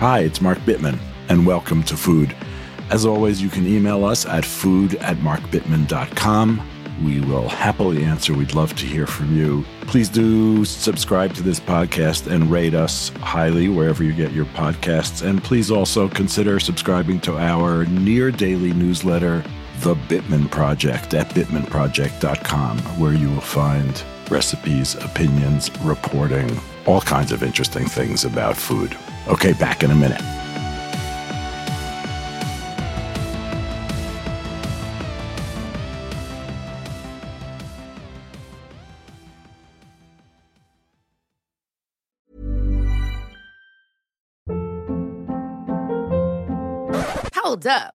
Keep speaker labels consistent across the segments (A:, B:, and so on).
A: Hi, it's Mark Bittman, and welcome to Food. As always, you can email us at food at markbittman.com. We will happily answer. We'd love to hear from you. Please do subscribe to this podcast and rate us highly wherever you get your podcasts. And please also consider subscribing to our near daily newsletter, The Bittman Project, at bittmanproject.com, where you will find recipes, opinions, reporting, all kinds of interesting things about food. Okay, back in a minute.
B: Hold up.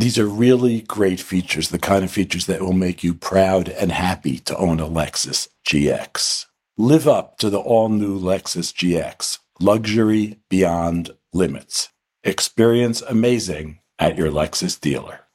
A: These are really great features, the kind of features that will make you proud and happy to own a Lexus GX. Live up to the all new Lexus GX, luxury beyond limits. Experience amazing at your Lexus dealer.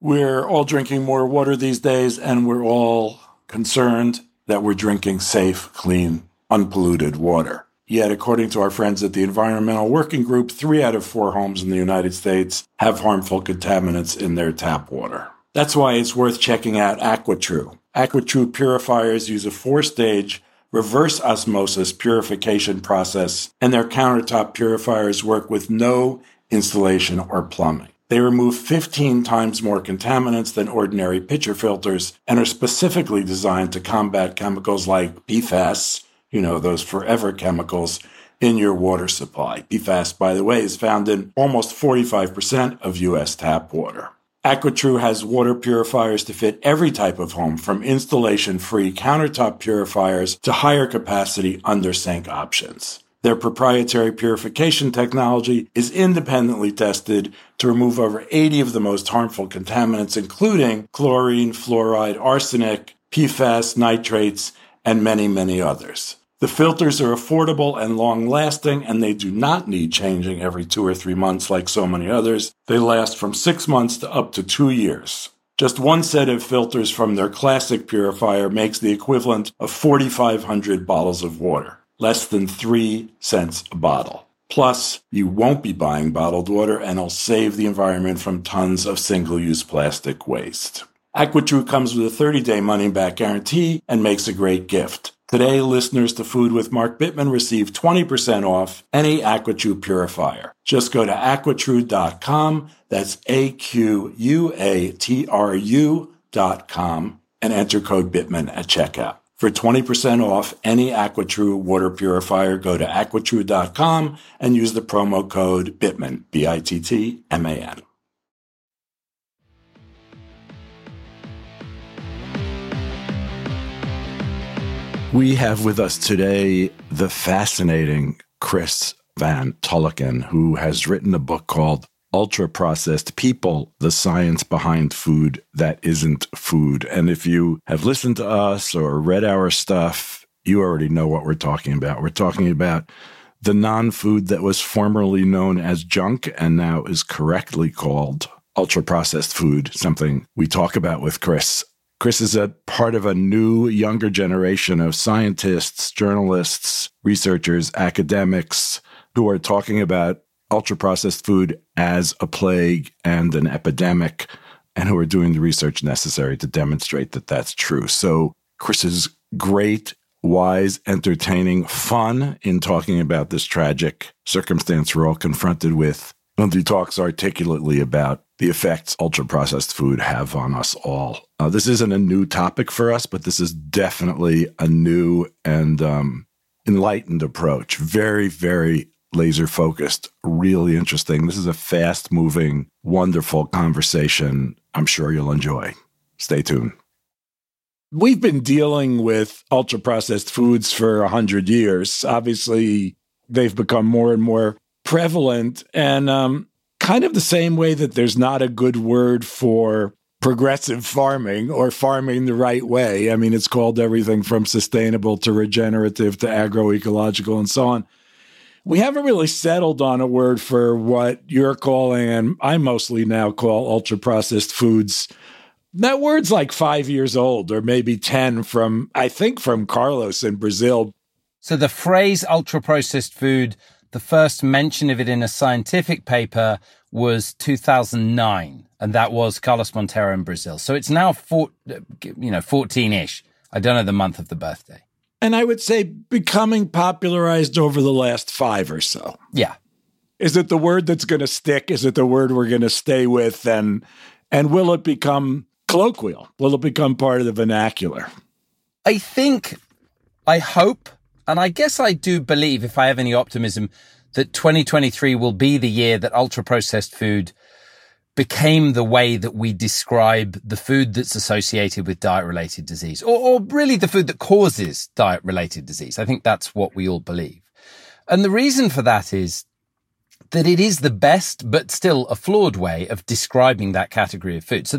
A: We're all drinking more water these days, and we're all concerned that we're drinking safe, clean, unpolluted water. Yet, according to our friends at the Environmental Working Group, three out of four homes in the United States have harmful contaminants in their tap water. That's why it's worth checking out AquaTru. AquaTru purifiers use a four stage reverse osmosis purification process, and their countertop purifiers work with no installation or plumbing. They remove 15 times more contaminants than ordinary pitcher filters and are specifically designed to combat chemicals like PFAS, you know, those forever chemicals in your water supply. PFAS, by the way, is found in almost 45% of U.S. tap water. AquaTru has water purifiers to fit every type of home, from installation free countertop purifiers to higher capacity under sink options. Their proprietary purification technology is independently tested to remove over 80 of the most harmful contaminants, including chlorine, fluoride, arsenic, PFAS, nitrates, and many, many others. The filters are affordable and long lasting, and they do not need changing every two or three months like so many others. They last from six months to up to two years. Just one set of filters from their classic purifier makes the equivalent of 4,500 bottles of water, less than three cents a bottle. Plus, you won't be buying bottled water and it'll save the environment from tons of single use plastic waste. AquaTru comes with a 30 day money back guarantee and makes a great gift. Today, listeners to Food with Mark Bittman receive 20% off any AquaTru purifier. Just go to aquatru.com, that's A-Q-U-A-T-R-U dot com, and enter code Bittman at checkout. For 20% off any AquaTru water purifier, go to aquatru.com and use the promo code Bittman, B-I-T-T-M-A-N. We have with us today the fascinating Chris Van Tulleken, who has written a book called Ultra Processed People The Science Behind Food That Isn't Food. And if you have listened to us or read our stuff, you already know what we're talking about. We're talking about the non food that was formerly known as junk and now is correctly called ultra processed food, something we talk about with Chris Chris is a part of a new, younger generation of scientists, journalists, researchers, academics who are talking about ultra processed food as a plague and an epidemic, and who are doing the research necessary to demonstrate that that's true. So, Chris is great, wise, entertaining, fun in talking about this tragic circumstance we're all confronted with. He talks articulately about the effects ultra processed food have on us all. Uh, this isn't a new topic for us, but this is definitely a new and um, enlightened approach. Very, very laser focused, really interesting. This is a fast moving, wonderful conversation. I'm sure you'll enjoy. Stay tuned. We've been dealing with ultra processed foods for 100 years. Obviously, they've become more and more prevalent. And um, kind of the same way that there's not a good word for progressive farming or farming the right way. I mean, it's called everything from sustainable to regenerative to agroecological and so on. We haven't really settled on a word for what you're calling, and I mostly now call ultra processed foods. That word's like five years old, or maybe 10 from, I think, from Carlos in Brazil.
C: So the phrase ultra processed food, the first mention of it in a scientific paper was 2009, and that was Carlos Monteiro in Brazil. So it's now four, you know, 14-ish. I don't know the month of the birthday.
A: And I would say becoming popularized over the last five or so.
C: Yeah.
A: Is it the word that's going to stick? Is it the word we're going to stay with? And and will it become colloquial? Will it become part of the vernacular?
C: I think, I hope, and I guess I do believe, if I have any optimism, that 2023 will be the year that ultra processed food became the way that we describe the food that's associated with diet related disease or, or really the food that causes diet related disease. I think that's what we all believe. And the reason for that is that it is the best, but still a flawed way of describing that category of food. So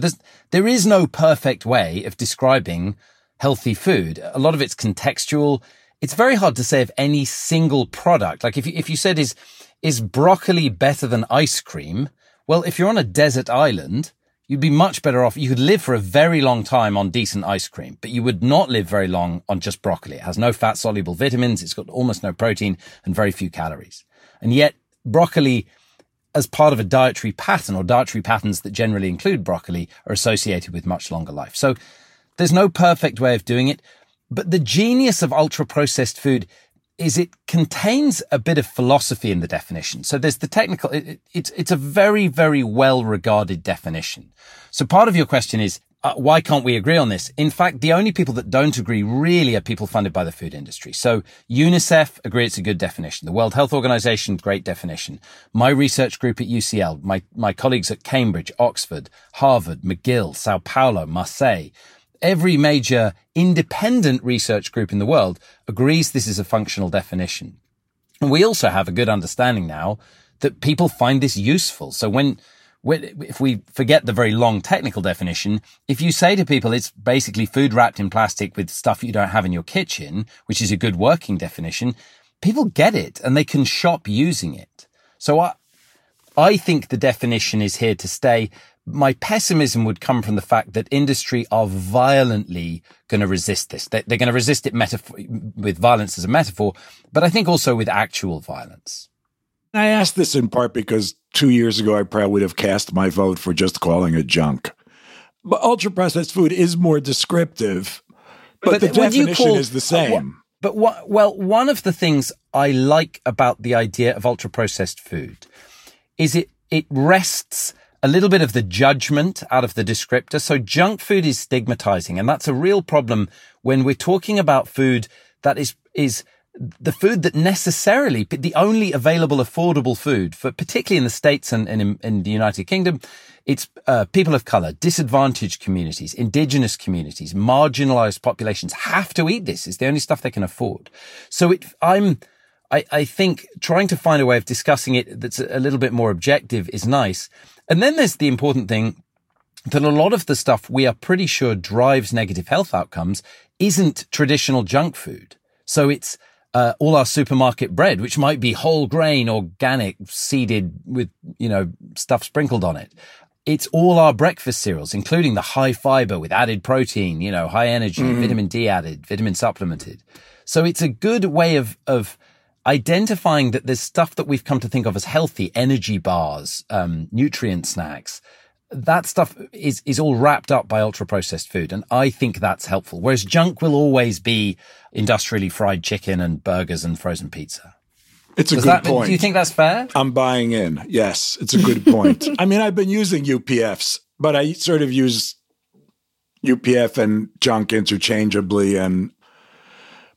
C: there is no perfect way of describing healthy food. A lot of it's contextual it's very hard to say of any single product. Like if you, if you said is, is broccoli better than ice cream? Well, if you're on a desert island, you'd be much better off. You could live for a very long time on decent ice cream, but you would not live very long on just broccoli. It has no fat soluble vitamins. It's got almost no protein and very few calories. And yet broccoli as part of a dietary pattern or dietary patterns that generally include broccoli are associated with much longer life. So there's no perfect way of doing it. But the genius of ultra processed food is it contains a bit of philosophy in the definition. So there's the technical, it, it's, it's a very, very well regarded definition. So part of your question is, uh, why can't we agree on this? In fact, the only people that don't agree really are people funded by the food industry. So UNICEF agree it's a good definition. The World Health Organization, great definition. My research group at UCL, my, my colleagues at Cambridge, Oxford, Harvard, McGill, Sao Paulo, Marseille, every major independent research group in the world agrees this is a functional definition. And we also have a good understanding now that people find this useful. So when, when, if we forget the very long technical definition, if you say to people it's basically food wrapped in plastic with stuff you don't have in your kitchen, which is a good working definition, people get it and they can shop using it. So I, I think the definition is here to stay my pessimism would come from the fact that industry are violently going to resist this. They're, going to resist it metaphor- with violence as a metaphor, but I think also with actual violence.
A: I asked this in part because two years ago, I probably would have cast my vote for just calling it junk. But ultra processed food is more descriptive, but, but the definition call, is the same.
C: Uh, but what, well, one of the things I like about the idea of ultra processed food is it, it rests a little bit of the judgment out of the descriptor. So junk food is stigmatizing. And that's a real problem when we're talking about food that is, is the food that necessarily, the only available affordable food for, particularly in the States and, and in, in, the United Kingdom, it's uh, people of color, disadvantaged communities, indigenous communities, marginalized populations have to eat this. It's the only stuff they can afford. So it, I'm, I, I think trying to find a way of discussing it that's a little bit more objective is nice. And then there's the important thing that a lot of the stuff we are pretty sure drives negative health outcomes isn't traditional junk food. So it's uh, all our supermarket bread, which might be whole grain, organic, seeded with, you know, stuff sprinkled on it. It's all our breakfast cereals, including the high fiber with added protein, you know, high energy, mm. vitamin D added, vitamin supplemented. So it's a good way of, of identifying that there's stuff that we've come to think of as healthy energy bars, um, nutrient snacks that stuff is is all wrapped up by ultra processed food and i think that's helpful. Whereas junk will always be industrially fried chicken and burgers and frozen pizza.
A: It's a Does good that, point.
C: do you think that's fair?
A: I'm buying in. Yes it's a good point. I mean i've been using upfs but i sort of use upf and junk interchangeably and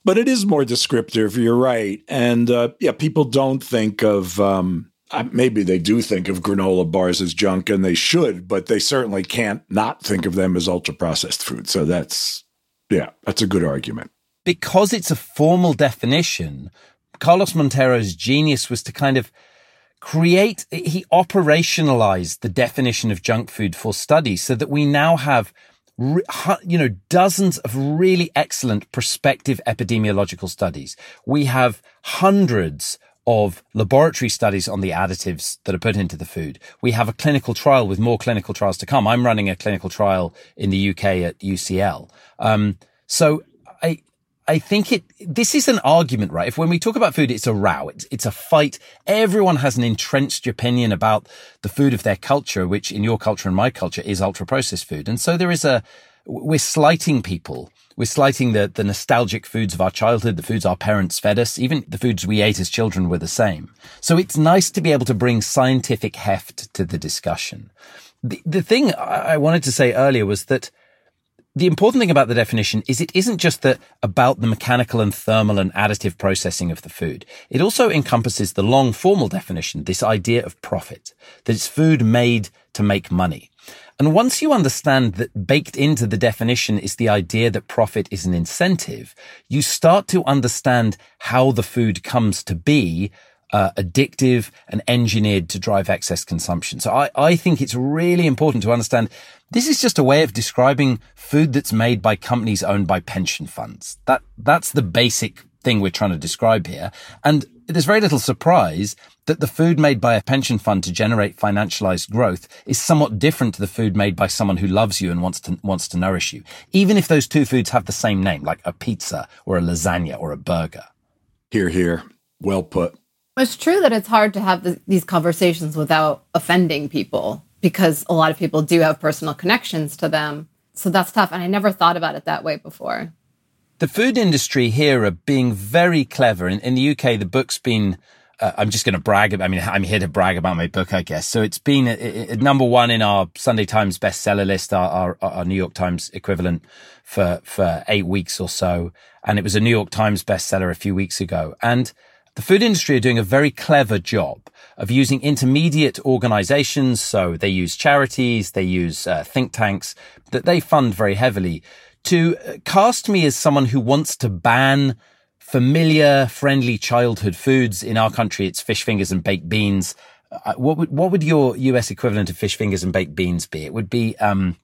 A: but it is more descriptive you're right and uh, yeah people don't think of um, maybe they do think of granola bars as junk and they should, but they certainly can't not think of them as ultra processed food. So that's, yeah, that's a good argument.
C: Because it's a formal definition, Carlos Monteiro's genius was to kind of create, he operationalized the definition of junk food for study so that we now have you know, dozens of really excellent prospective epidemiological studies. We have hundreds of laboratory studies on the additives that are put into the food. We have a clinical trial with more clinical trials to come. I'm running a clinical trial in the UK at UCL. Um, so I, I think it, this is an argument, right? If when we talk about food, it's a row. It's, it's a fight. Everyone has an entrenched opinion about the food of their culture, which in your culture and my culture is ultra processed food. And so there is a, we're slighting people we're slighting the, the nostalgic foods of our childhood, the foods our parents fed us, even the foods we ate as children were the same. So it's nice to be able to bring scientific heft to the discussion. The, the thing I wanted to say earlier was that the important thing about the definition is it isn't just that about the mechanical and thermal and additive processing of the food. It also encompasses the long formal definition, this idea of profit, that it's food made to make money. And once you understand that baked into the definition is the idea that profit is an incentive, you start to understand how the food comes to be uh, addictive and engineered to drive excess consumption. So I, I think it's really important to understand this is just a way of describing food that's made by companies owned by pension funds. That, that's the basic thing we're trying to describe here. And there's very little surprise that the food made by a pension fund to generate financialized growth is somewhat different to the food made by someone who loves you and wants to, wants to nourish you. Even if those two foods have the same name, like a pizza or a lasagna or a burger.
A: Here, here. Well put.
D: It's true that it's hard to have the, these conversations without offending people because a lot of people do have personal connections to them. So that's tough. And I never thought about it that way before.
C: The food industry here are being very clever. In, in the UK, the book's been uh, I'm just going to brag. I mean, I'm here to brag about my book, I guess. So it's been a, a, a number one in our Sunday Times bestseller list, our, our, our, New York Times equivalent for, for eight weeks or so. And it was a New York Times bestseller a few weeks ago. And the food industry are doing a very clever job of using intermediate organizations. So they use charities, they use uh, think tanks that they fund very heavily to cast me as someone who wants to ban familiar, friendly childhood foods. In our country, it's fish fingers and baked beans. Uh, what would, what would your US equivalent of fish fingers and baked beans be? It would be, um,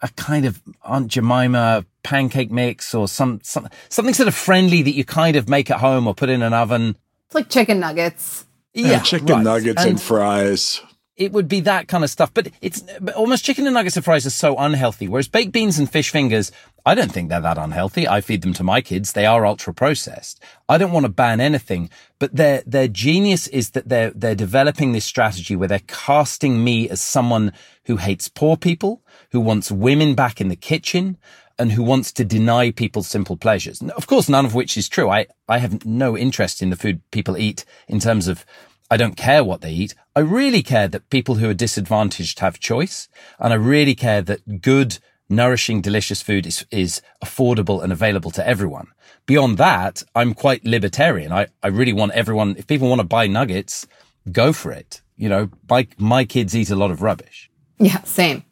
C: a kind of Aunt Jemima pancake mix or some, some, something sort of friendly that you kind of make at home or put in an oven.
D: It's like chicken nuggets.
A: Yeah, yeah chicken right. nuggets and, and fries
C: it would be that kind of stuff. But it's almost chicken and nuggets and fries are so unhealthy. Whereas baked beans and fish fingers, I don't think they're that unhealthy. I feed them to my kids. They are ultra processed. I don't want to ban anything, but their, their genius is that they're, they're developing this strategy where they're casting me as someone who hates poor people, who wants women back in the kitchen, and who wants to deny people simple pleasures. Of course, none of which is true. I, I have no interest in the food people eat in terms of I don't care what they eat. I really care that people who are disadvantaged have choice. And I really care that good nourishing, delicious food is, is affordable and available to everyone. Beyond that, I'm quite libertarian. I, I really want everyone, if people want to buy nuggets, go for it. You know, my, my kids eat a lot of rubbish.
D: Yeah, same.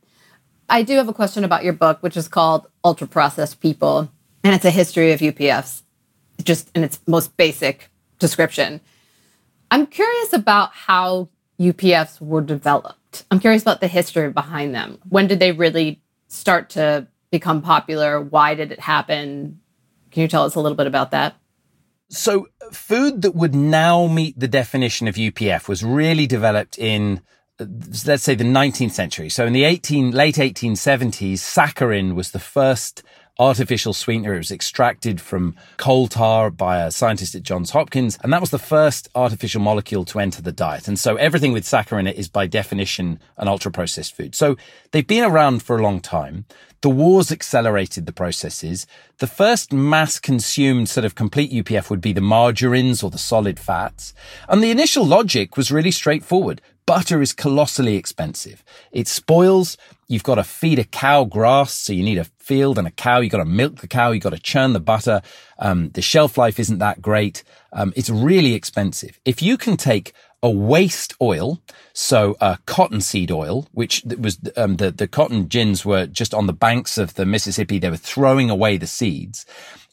D: I do have a question about your book, which is called Ultra Processed People, and it's a history of UPFs, just in its most basic description. I'm curious about how UPFs were developed. I'm curious about the history behind them. When did they really start to become popular? Why did it happen? Can you tell us a little bit about that?
C: So, food that would now meet the definition of UPF was really developed in, let's say, the 19th century. So, in the 18, late 1870s, saccharin was the first artificial sweetener. It was extracted from coal tar by a scientist at Johns Hopkins. And that was the first artificial molecule to enter the diet. And so everything with saccharin in it is by definition an ultra processed food. So they've been around for a long time. The wars accelerated the processes. The first mass consumed sort of complete UPF would be the margarines or the solid fats. And the initial logic was really straightforward. Butter is colossally expensive. It spoils. You've got to feed a cow grass. So you need a field and a cow. You've got to milk the cow. You've got to churn the butter. Um, the shelf life isn't that great. Um, it's really expensive. If you can take a waste oil, so uh, cottonseed oil, which was um, the the cotton gins were just on the banks of the Mississippi. They were throwing away the seeds,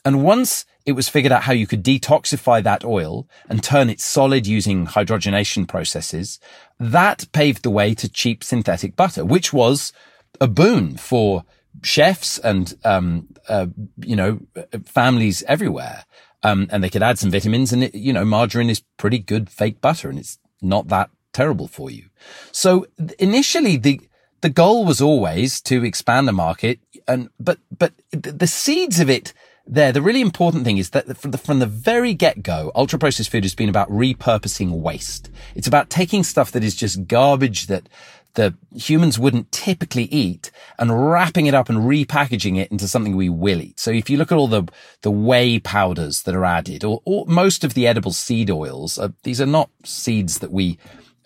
C: and once it was figured out how you could detoxify that oil and turn it solid using hydrogenation processes. That paved the way to cheap synthetic butter, which was a boon for chefs and, um, uh, you know, families everywhere. Um, and they could add some vitamins and it, you know, margarine is pretty good fake butter and it's not that terrible for you. So initially the, the goal was always to expand the market and, but, but the seeds of it, there, the really important thing is that from the, from the very get-go, ultra processed food has been about repurposing waste. It's about taking stuff that is just garbage that the humans wouldn't typically eat and wrapping it up and repackaging it into something we will eat. So if you look at all the, the whey powders that are added or, or most of the edible seed oils, uh, these are not seeds that we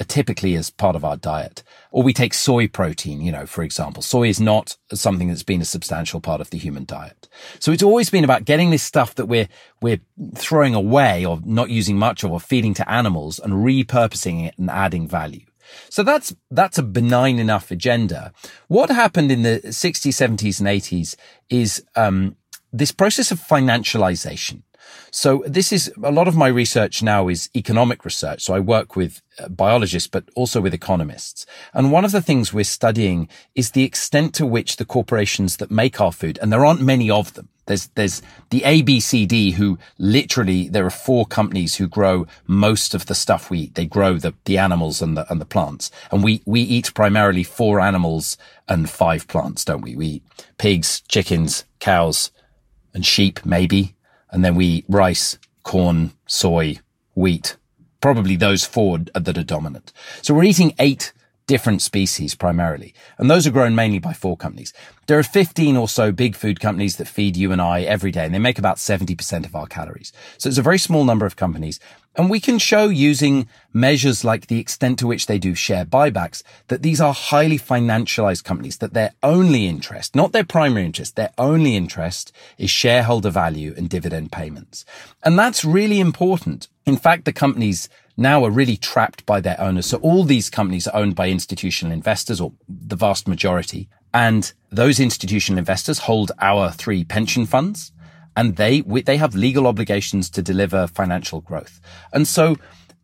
C: typically as part of our diet. Or we take soy protein, you know, for example. Soy is not something that's been a substantial part of the human diet. So it's always been about getting this stuff that we're, we're throwing away or not using much of or feeding to animals and repurposing it and adding value. So that's, that's a benign enough agenda. What happened in the 60s, 70s and 80s is, um, this process of financialization. So this is a lot of my research now is economic research. So I work with uh, biologists, but also with economists. And one of the things we're studying is the extent to which the corporations that make our food, and there aren't many of them. There's, there's the ABCD who literally, there are four companies who grow most of the stuff we eat. They grow the, the animals and the, and the plants. And we, we eat primarily four animals and five plants, don't we? We eat pigs, chickens, cows, and sheep, maybe and then we eat rice, corn, soy, wheat. Probably those four that are dominant. So we're eating eight different species primarily. And those are grown mainly by four companies. There are 15 or so big food companies that feed you and I every day, and they make about 70% of our calories. So it's a very small number of companies. And we can show using measures like the extent to which they do share buybacks that these are highly financialized companies, that their only interest, not their primary interest, their only interest is shareholder value and dividend payments. And that's really important. In fact, the companies now are really trapped by their owners. So all these companies are owned by institutional investors or the vast majority. And those institutional investors hold our three pension funds and they, they have legal obligations to deliver financial growth. And so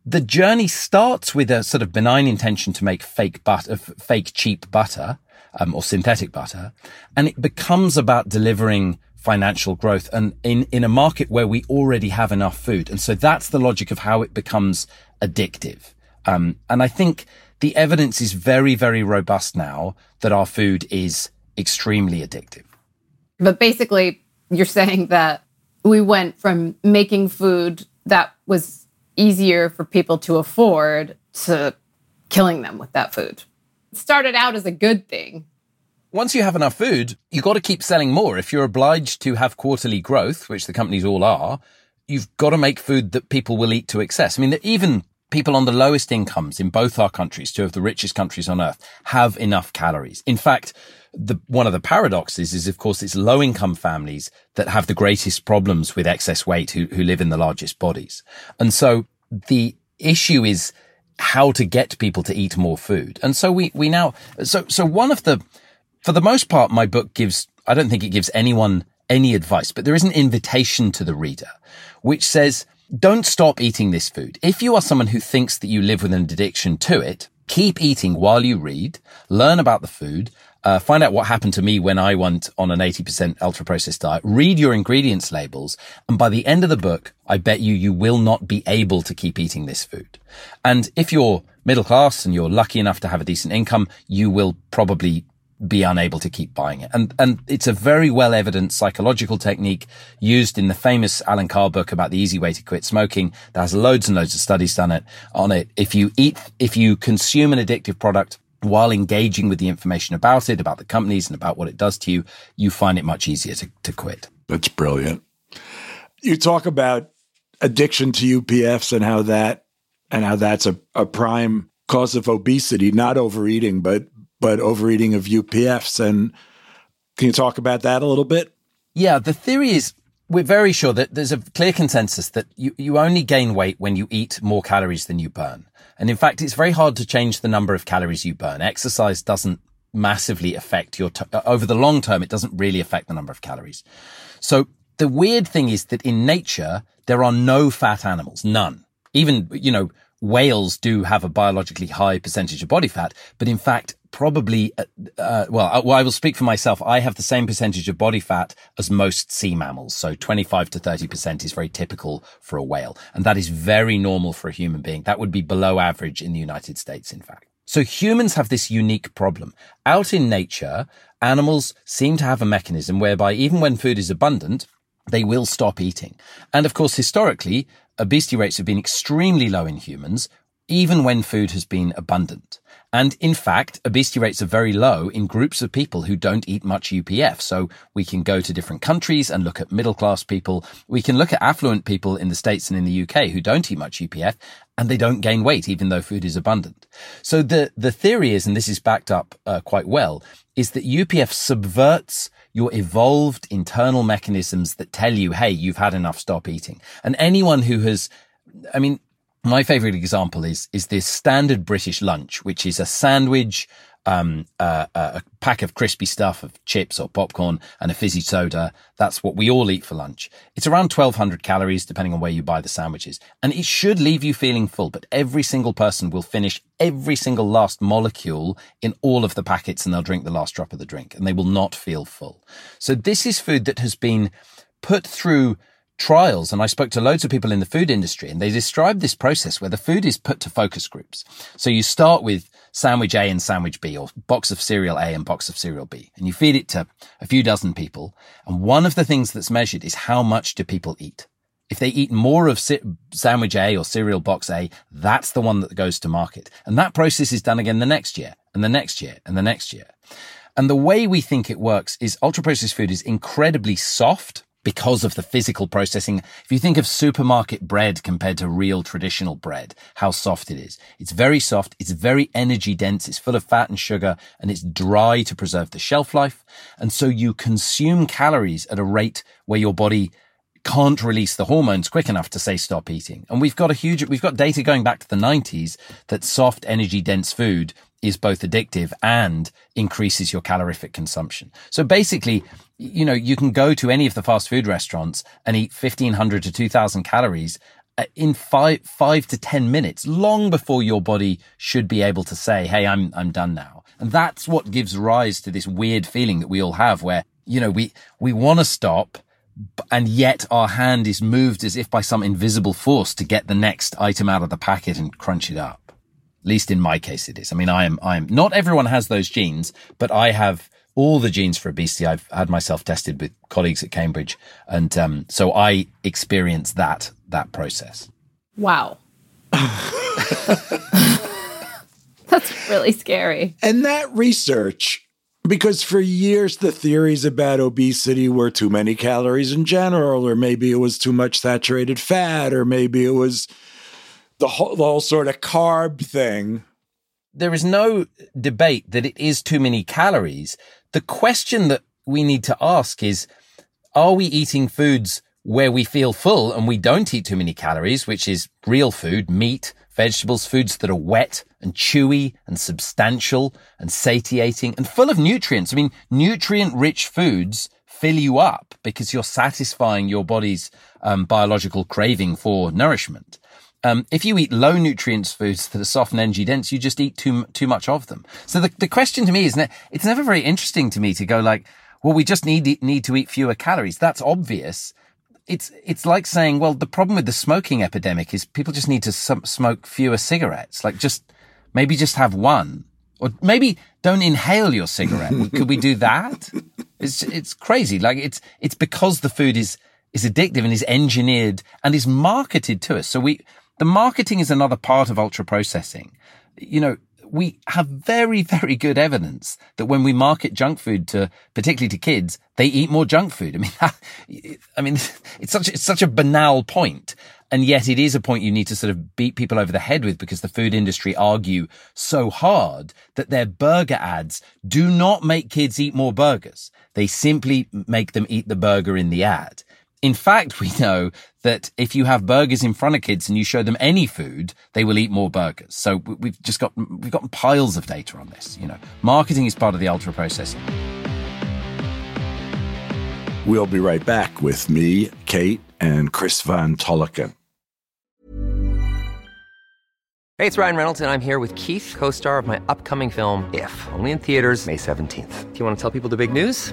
C: the journey starts with a sort of benign intention to make fake butter, fake cheap butter, um, or synthetic butter. And it becomes about delivering financial growth and in, in a market where we already have enough food. And so that's the logic of how it becomes addictive. Um, and I think the evidence is very, very robust now that our food is extremely addictive.
D: But basically, you're saying that we went from making food that was easier for people to afford to killing them with that food. It started out as a good thing.
C: Once you have enough food, you've got to keep selling more. If you're obliged to have quarterly growth, which the companies all are, you've got to make food that people will eat to excess. I mean, even people on the lowest incomes in both our countries, two of the richest countries on earth, have enough calories. In fact, the, one of the paradoxes is, of course, it's low income families that have the greatest problems with excess weight who, who live in the largest bodies. And so the issue is how to get people to eat more food. And so we, we now, so, so one of the, for the most part, my book gives, I don't think it gives anyone any advice, but there is an invitation to the reader, which says, don't stop eating this food. If you are someone who thinks that you live with an addiction to it, keep eating while you read, learn about the food, uh, find out what happened to me when I went on an 80% ultra processed diet, read your ingredients labels. And by the end of the book, I bet you, you will not be able to keep eating this food. And if you're middle class and you're lucky enough to have a decent income, you will probably be unable to keep buying it. And, and it's a very well evident psychological technique used in the famous Allen Carr book about the easy way to quit smoking. That has loads and loads of studies done it on it. If you eat, if you consume an addictive product, while engaging with the information about it, about the companies and about what it does to you, you find it much easier to, to quit.
A: That's brilliant. You talk about addiction to UPFs and how that and how that's a, a prime cause of obesity, not overeating, but but overeating of UPFs. And can you talk about that a little bit?
C: Yeah, the theory is we're very sure that there's a clear consensus that you, you only gain weight when you eat more calories than you burn. And in fact, it's very hard to change the number of calories you burn. Exercise doesn't massively affect your, t- uh, over the long term, it doesn't really affect the number of calories. So the weird thing is that in nature, there are no fat animals, none. Even, you know, whales do have a biologically high percentage of body fat, but in fact, probably, uh, uh, well, uh, well, I will speak for myself. I have the same percentage of body fat as most sea mammals. So 25 to 30% is very typical for a whale. And that is very normal for a human being. That would be below average in the United States, in fact. So humans have this unique problem. Out in nature, animals seem to have a mechanism whereby even when food is abundant, they will stop eating. And of course, historically, obesity rates have been extremely low in humans, even when food has been abundant. And in fact, obesity rates are very low in groups of people who don't eat much UPF. So we can go to different countries and look at middle class people. We can look at affluent people in the States and in the UK who don't eat much UPF and they don't gain weight even though food is abundant. So the, the theory is, and this is backed up uh, quite well, is that UPF subverts your evolved internal mechanisms that tell you, hey, you've had enough, stop eating. And anyone who has, I mean, my favorite example is is this standard British lunch, which is a sandwich, um, uh, a pack of crispy stuff of chips or popcorn and a fizzy soda. That's what we all eat for lunch. It's around 1200 calories, depending on where you buy the sandwiches. And it should leave you feeling full, but every single person will finish every single last molecule in all of the packets and they'll drink the last drop of the drink and they will not feel full. So this is food that has been put through trials and I spoke to loads of people in the food industry and they described this process where the food is put to focus groups. So you start with sandwich A and sandwich B or box of cereal A and box of cereal B and you feed it to a few dozen people. And one of the things that's measured is how much do people eat? If they eat more of sandwich A or cereal box A, that's the one that goes to market. And that process is done again the next year and the next year and the next year. And the way we think it works is ultra processed food is incredibly soft because of the physical processing. If you think of supermarket bread compared to real traditional bread, how soft it is. It's very soft. It's very energy dense. It's full of fat and sugar and it's dry to preserve the shelf life. And so you consume calories at a rate where your body can't release the hormones quick enough to say stop eating. And we've got a huge, we've got data going back to the 90s that soft energy dense food is both addictive and increases your calorific consumption. So basically, you know, you can go to any of the fast food restaurants and eat 1500 to 2000 calories uh, in five, five to 10 minutes, long before your body should be able to say, Hey, I'm, I'm done now. And that's what gives rise to this weird feeling that we all have where, you know, we, we want to stop. And yet our hand is moved as if by some invisible force to get the next item out of the packet and crunch it up. At least in my case, it is. I mean, I am, I am, not everyone has those genes, but I have all the genes for obesity. I've had myself tested with colleagues at Cambridge. And, um, so I experienced that, that process.
D: Wow. That's really scary.
A: And that research, because for years the theories about obesity were too many calories in general, or maybe it was too much saturated fat, or maybe it was the whole, the whole sort of carb thing.
C: There is no debate that it is too many calories. The question that we need to ask is, are we eating foods where we feel full and we don't eat too many calories, which is real food, meat, vegetables, foods that are wet and chewy and substantial and satiating and full of nutrients. I mean, nutrient rich foods fill you up because you're satisfying your body's um, biological craving for nourishment. Um, if you eat low nutrients foods that are soft and energy dense, you just eat too too much of them. So the, the question to me is, ne- it's never very interesting to me to go like, well, we just need need to eat fewer calories. That's obvious. It's it's like saying, well, the problem with the smoking epidemic is people just need to smoke fewer cigarettes. Like just maybe just have one, or maybe don't inhale your cigarette. Could we do that? It's it's crazy. Like it's it's because the food is is addictive and is engineered and is marketed to us. So we the marketing is another part of ultra processing. You know, we have very, very good evidence that when we market junk food to, particularly to kids, they eat more junk food. I mean, I mean, it's such, it's such a banal point. And yet it is a point you need to sort of beat people over the head with because the food industry argue so hard that their burger ads do not make kids eat more burgers. They simply make them eat the burger in the ad. In fact, we know that if you have burgers in front of kids and you show them any food, they will eat more burgers. So we've just got, we've got piles of data on this. You know, marketing is part of the ultra processing.
A: We'll be right back with me, Kate, and Chris Van Tulleken.
E: Hey, it's Ryan Reynolds, and I'm here with Keith, co star of my upcoming film, If, only in theaters, May 17th. Do you want to tell people the big news?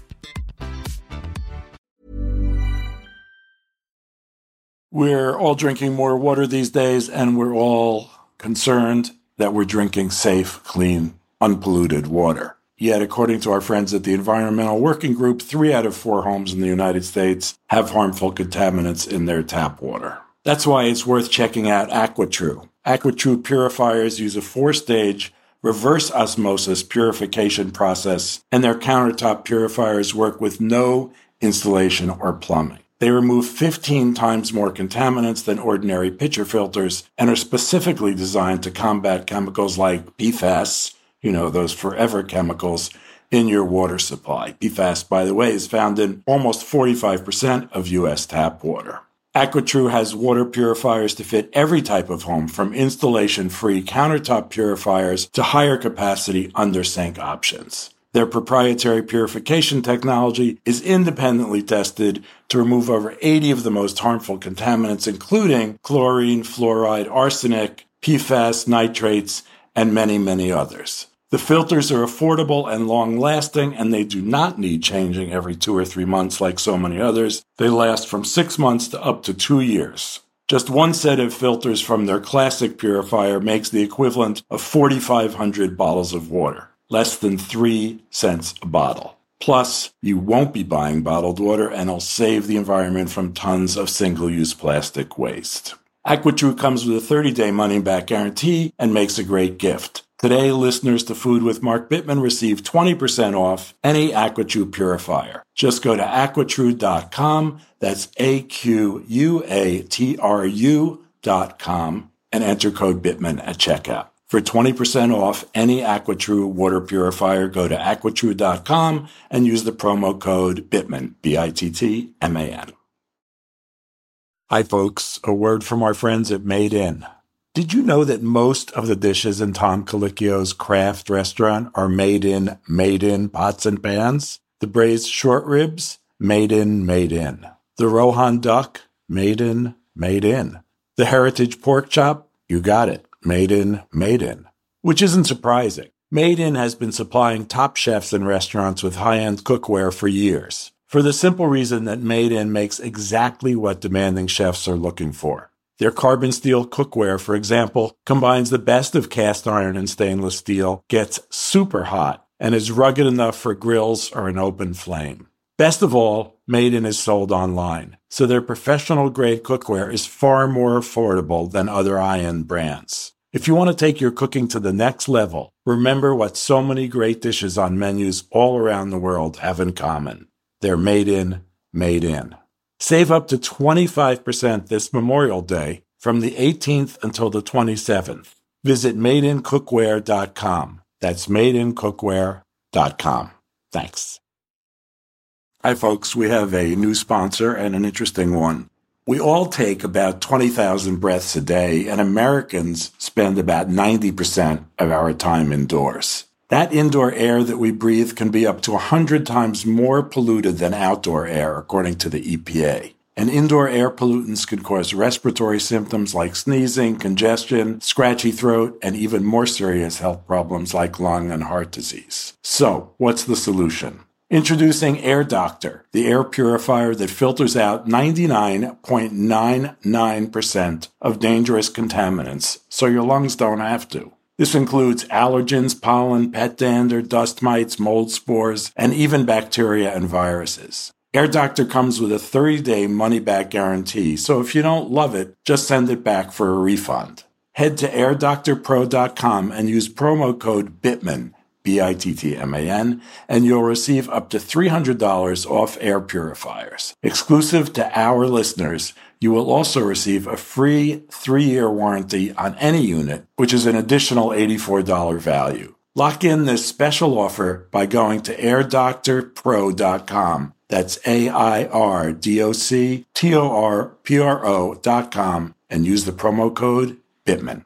A: We're all drinking more water these days, and we're all concerned that we're drinking safe, clean, unpolluted water. Yet, according to our friends at the Environmental Working Group, three out of four homes in the United States have harmful contaminants in their tap water. That's why it's worth checking out AquaTru. AquaTru purifiers use a four stage reverse osmosis purification process, and their countertop purifiers work with no installation or plumbing. They remove 15 times more contaminants than ordinary pitcher filters and are specifically designed to combat chemicals like PFAS, you know, those forever chemicals in your water supply. PFAS, by the way, is found in almost 45% of U.S. tap water. AquaTru has water purifiers to fit every type of home, from installation free countertop purifiers to higher capacity under sink options. Their proprietary purification technology is independently tested to remove over 80 of the most harmful contaminants, including chlorine, fluoride, arsenic, PFAS, nitrates, and many, many others. The filters are affordable and long lasting, and they do not need changing every two or three months like so many others. They last from six months to up to two years. Just one set of filters from their classic purifier makes the equivalent of 4,500 bottles of water less than three cents a bottle. Plus, you won't be buying bottled water and it'll save the environment from tons of single use plastic waste. AquaTru comes with a 30 day money back guarantee and makes a great gift. Today, listeners to Food with Mark Bittman receive 20% off any AquaTru purifier. Just go to aquatru.com, that's A Q U A T R U.com, and enter code Bittman at checkout. For 20% off any AquaTru water purifier, go to aquatru.com and use the promo code Bittman, B-I-T-T-M-A-N. Hi folks, a word from our friends at Made In. Did you know that most of the dishes in Tom Colicchio's craft restaurant are made in made in pots and pans? The braised short ribs, made in, made in. The Rohan duck, made in, made in. The heritage pork chop, you got it, made in. Which isn't surprising. Made in has been supplying top chefs and restaurants with high end cookware for years, for the simple reason that Made in makes exactly what demanding chefs are looking for. Their carbon steel cookware, for example, combines the best of cast iron and stainless steel, gets super hot, and is rugged enough for grills or an open flame. Best of all, Made in is sold online, so their professional grade cookware is far more affordable than other high end brands. If you want to take your cooking to the next level, remember what so many great dishes on menus all around the world have in common. They're made in, made in. Save up to 25% this Memorial Day from the 18th until the 27th. Visit madeincookware.com. That's madeincookware.com. Thanks. Hi, folks. We have a new sponsor and an interesting one. We all take about 20,000 breaths a day, and Americans spend about 90% of our time indoors. That indoor air that we breathe can be up to 100 times more polluted than outdoor air, according to the EPA. And indoor air pollutants can cause respiratory symptoms like sneezing, congestion, scratchy throat, and even more serious health problems like lung and heart disease. So, what's the solution? Introducing Air Doctor, the air purifier that filters out 99.99% of dangerous contaminants so your lungs don't have to. This includes allergens, pollen, pet dander, dust mites, mold spores, and even bacteria and viruses. Air Doctor comes with a 30 day money back guarantee, so if you don't love it, just send it back for a refund. Head to airdoctorpro.com and use promo code BITTMAN, and you'll receive up to $300 off air purifiers. Exclusive to our listeners, you will also receive a free three year warranty on any unit, which is an additional $84 value. Lock in this special offer by going to airdoctorpro.com. That's A I R D O C T O R P R O.com and use the promo code BITTMAN.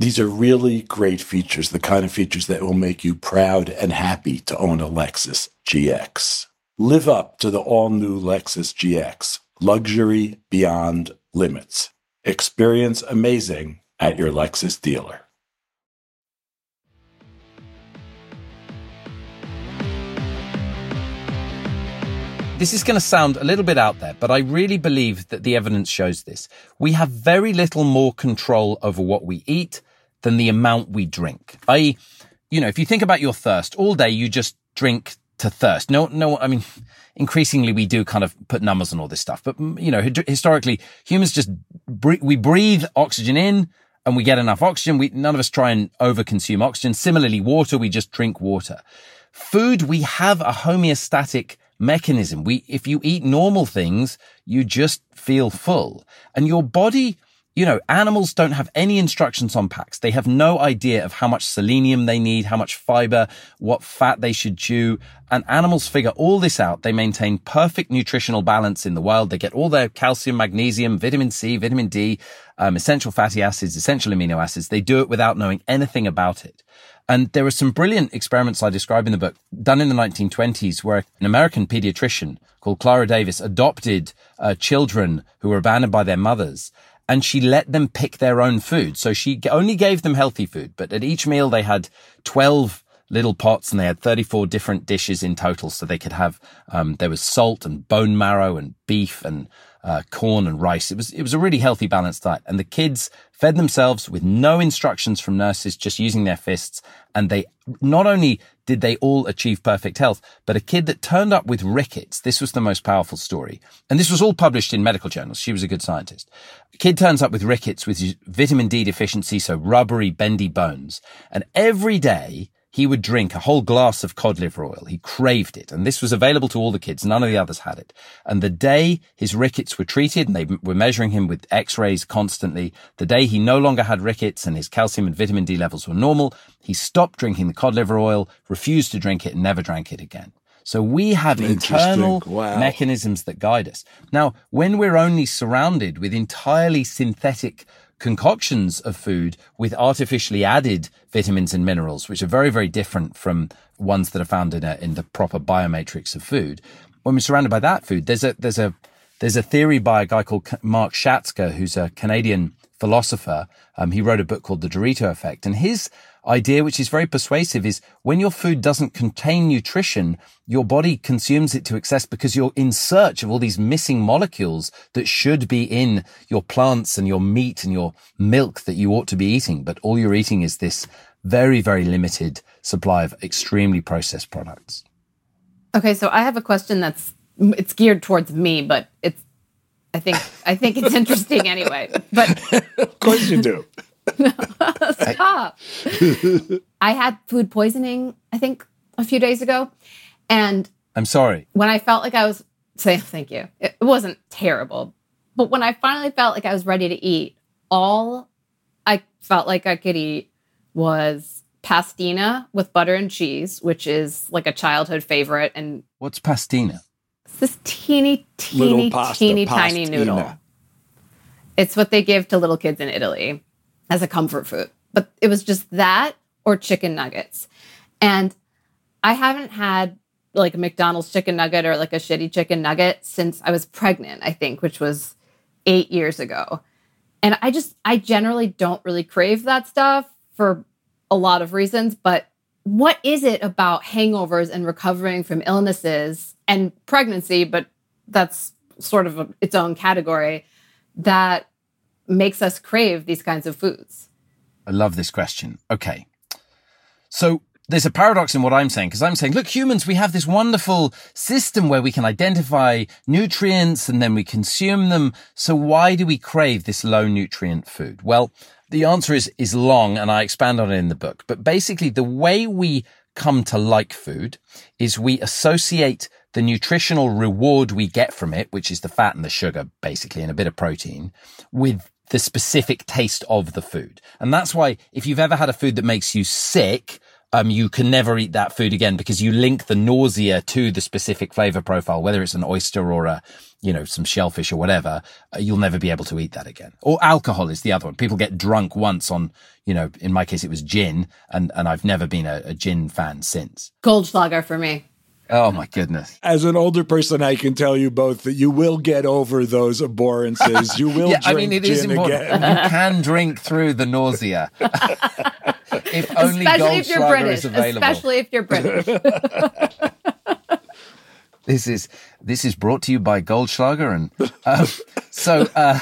A: These are really great features, the kind of features that will make you proud and happy to own a Lexus GX. Live up to the all new Lexus GX, luxury beyond limits. Experience amazing at your Lexus dealer.
C: This is going to sound a little bit out there, but I really believe that the evidence shows this. We have very little more control over what we eat than the amount we drink. I, you know, if you think about your thirst all day, you just drink to thirst. No, no, I mean, increasingly we do kind of put numbers on all this stuff, but you know, historically humans just, we breathe oxygen in and we get enough oxygen. We, none of us try and overconsume oxygen. Similarly, water, we just drink water. Food, we have a homeostatic mechanism. We, if you eat normal things, you just feel full and your body, you know, animals don't have any instructions on packs. They have no idea of how much selenium they need, how much fiber, what fat they should chew. And animals figure all this out. They maintain perfect nutritional balance in the wild. They get all their calcium, magnesium, vitamin C, vitamin D, um, essential fatty acids, essential amino acids. They do it without knowing anything about it. And there are some brilliant experiments I describe in the book done in the 1920s where an American pediatrician called Clara Davis adopted uh, children who were abandoned by their mothers and she let them pick their own food. So she only gave them healthy food, but at each meal they had 12 little pots and they had 34 different dishes in total. So they could have, um, there was salt and bone marrow and beef and uh, corn and rice. It was, it was a really healthy, balanced diet. And the kids fed themselves with no instructions from nurses, just using their fists. And they not only did they all achieve perfect health, but a kid that turned up with rickets. This was the most powerful story. And this was all published in medical journals. She was a good scientist. A kid turns up with rickets with vitamin D deficiency, so rubbery, bendy bones. And every day he would drink a whole glass of cod liver oil. He craved it. And this was available to all the kids. None of the others had it. And the day his rickets were treated and they were measuring him with x-rays constantly, the day he no longer had rickets and his calcium and vitamin D levels were normal, he stopped drinking the cod liver oil, refused to drink it and never drank it again. So we have internal wow. mechanisms that guide us. Now, when we're only surrounded with entirely synthetic concoctions of food with artificially added vitamins and minerals, which are very, very different from ones that are found in a, in the proper biomatrix of food. When we're surrounded by that food, there's a, there's a, there's a theory by a guy called Mark Schatzker, who's a Canadian philosopher. Um, he wrote a book called The Dorito Effect and his idea, which is very persuasive, is when your food doesn't contain nutrition, your body consumes it to excess because you're in search of all these missing molecules that should be in your plants and your meat and your milk that you ought to be eating. But all you're eating is this very, very limited supply of extremely processed products.
D: Okay, so I have a question that's it's geared towards me, but it's I think I think it's interesting anyway. But
A: of course you do.
D: Stop. I had food poisoning, I think, a few days ago. And
C: I'm sorry.
D: When I felt like I was saying thank you, it wasn't terrible. But when I finally felt like I was ready to eat, all I felt like I could eat was pastina with butter and cheese, which is like a childhood favorite. And
C: what's pastina?
D: It's this teeny, teeny, pasta, teeny, pastina. tiny noodle. It's what they give to little kids in Italy as a comfort food. But it was just that or chicken nuggets. And I haven't had like a McDonald's chicken nugget or like a shitty chicken nugget since I was pregnant, I think, which was eight years ago. And I just, I generally don't really crave that stuff for a lot of reasons. But what is it about hangovers and recovering from illnesses and pregnancy? But that's sort of a, its own category that makes us crave these kinds of foods?
C: I love this question. Okay. So there's a paradox in what I'm saying because I'm saying, look, humans, we have this wonderful system where we can identify nutrients and then we consume them. So why do we crave this low nutrient food? Well, the answer is, is long and I expand on it in the book. But basically the way we come to like food is we associate the nutritional reward we get from it, which is the fat and the sugar, basically, and a bit of protein, with the specific taste of the food. And that's why if you've ever had a food that makes you sick, um, you can never eat that food again because you link the nausea to the specific flavor profile, whether it's an oyster or a, you know, some shellfish or whatever, uh, you'll never be able to eat that again. Or alcohol is the other one. People get drunk once on, you know, in my case, it was gin and, and I've never been a, a gin fan since.
D: Goldschlager for me.
C: Oh my goodness.
A: As an older person, I can tell you both that you will get over those abhorrences. You will yeah, drink I mean, it is important.
C: Again. You can drink through the nausea. if only Especially if you're British.
D: Especially if you're British.
C: this is this is brought to you by Goldschlager and uh, so uh,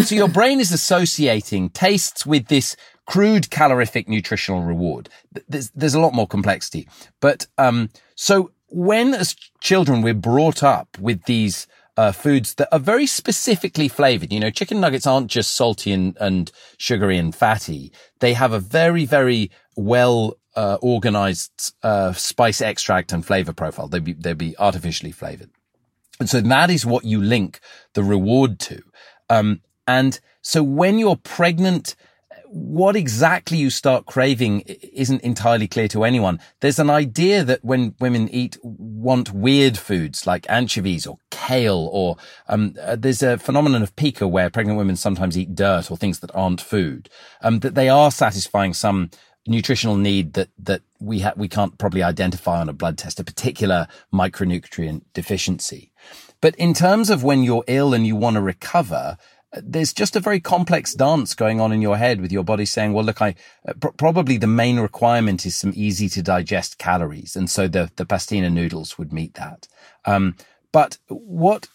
C: so your brain is associating tastes with this crude calorific nutritional reward. There's there's a lot more complexity, but um, so when as children we're brought up with these uh, foods that are very specifically flavored. You know, chicken nuggets aren't just salty and, and sugary and fatty. They have a very, very well uh, organized uh, spice extract and flavor profile. They'd be, they'd be artificially flavored. And so that is what you link the reward to. Um, and so when you're pregnant what exactly you start craving isn't entirely clear to anyone. There's an idea that when women eat, want weird foods like anchovies or kale or, um, uh, there's a phenomenon of pica where pregnant women sometimes eat dirt or things that aren't food, um, that they are satisfying some nutritional need that, that we ha- we can't probably identify on a blood test, a particular micronutrient deficiency. But in terms of when you're ill and you want to recover, there's just a very complex dance going on in your head with your body saying, well, look, I uh, pr- probably the main requirement is some easy to digest calories. And so the, the pastina noodles would meet that. Um, but what,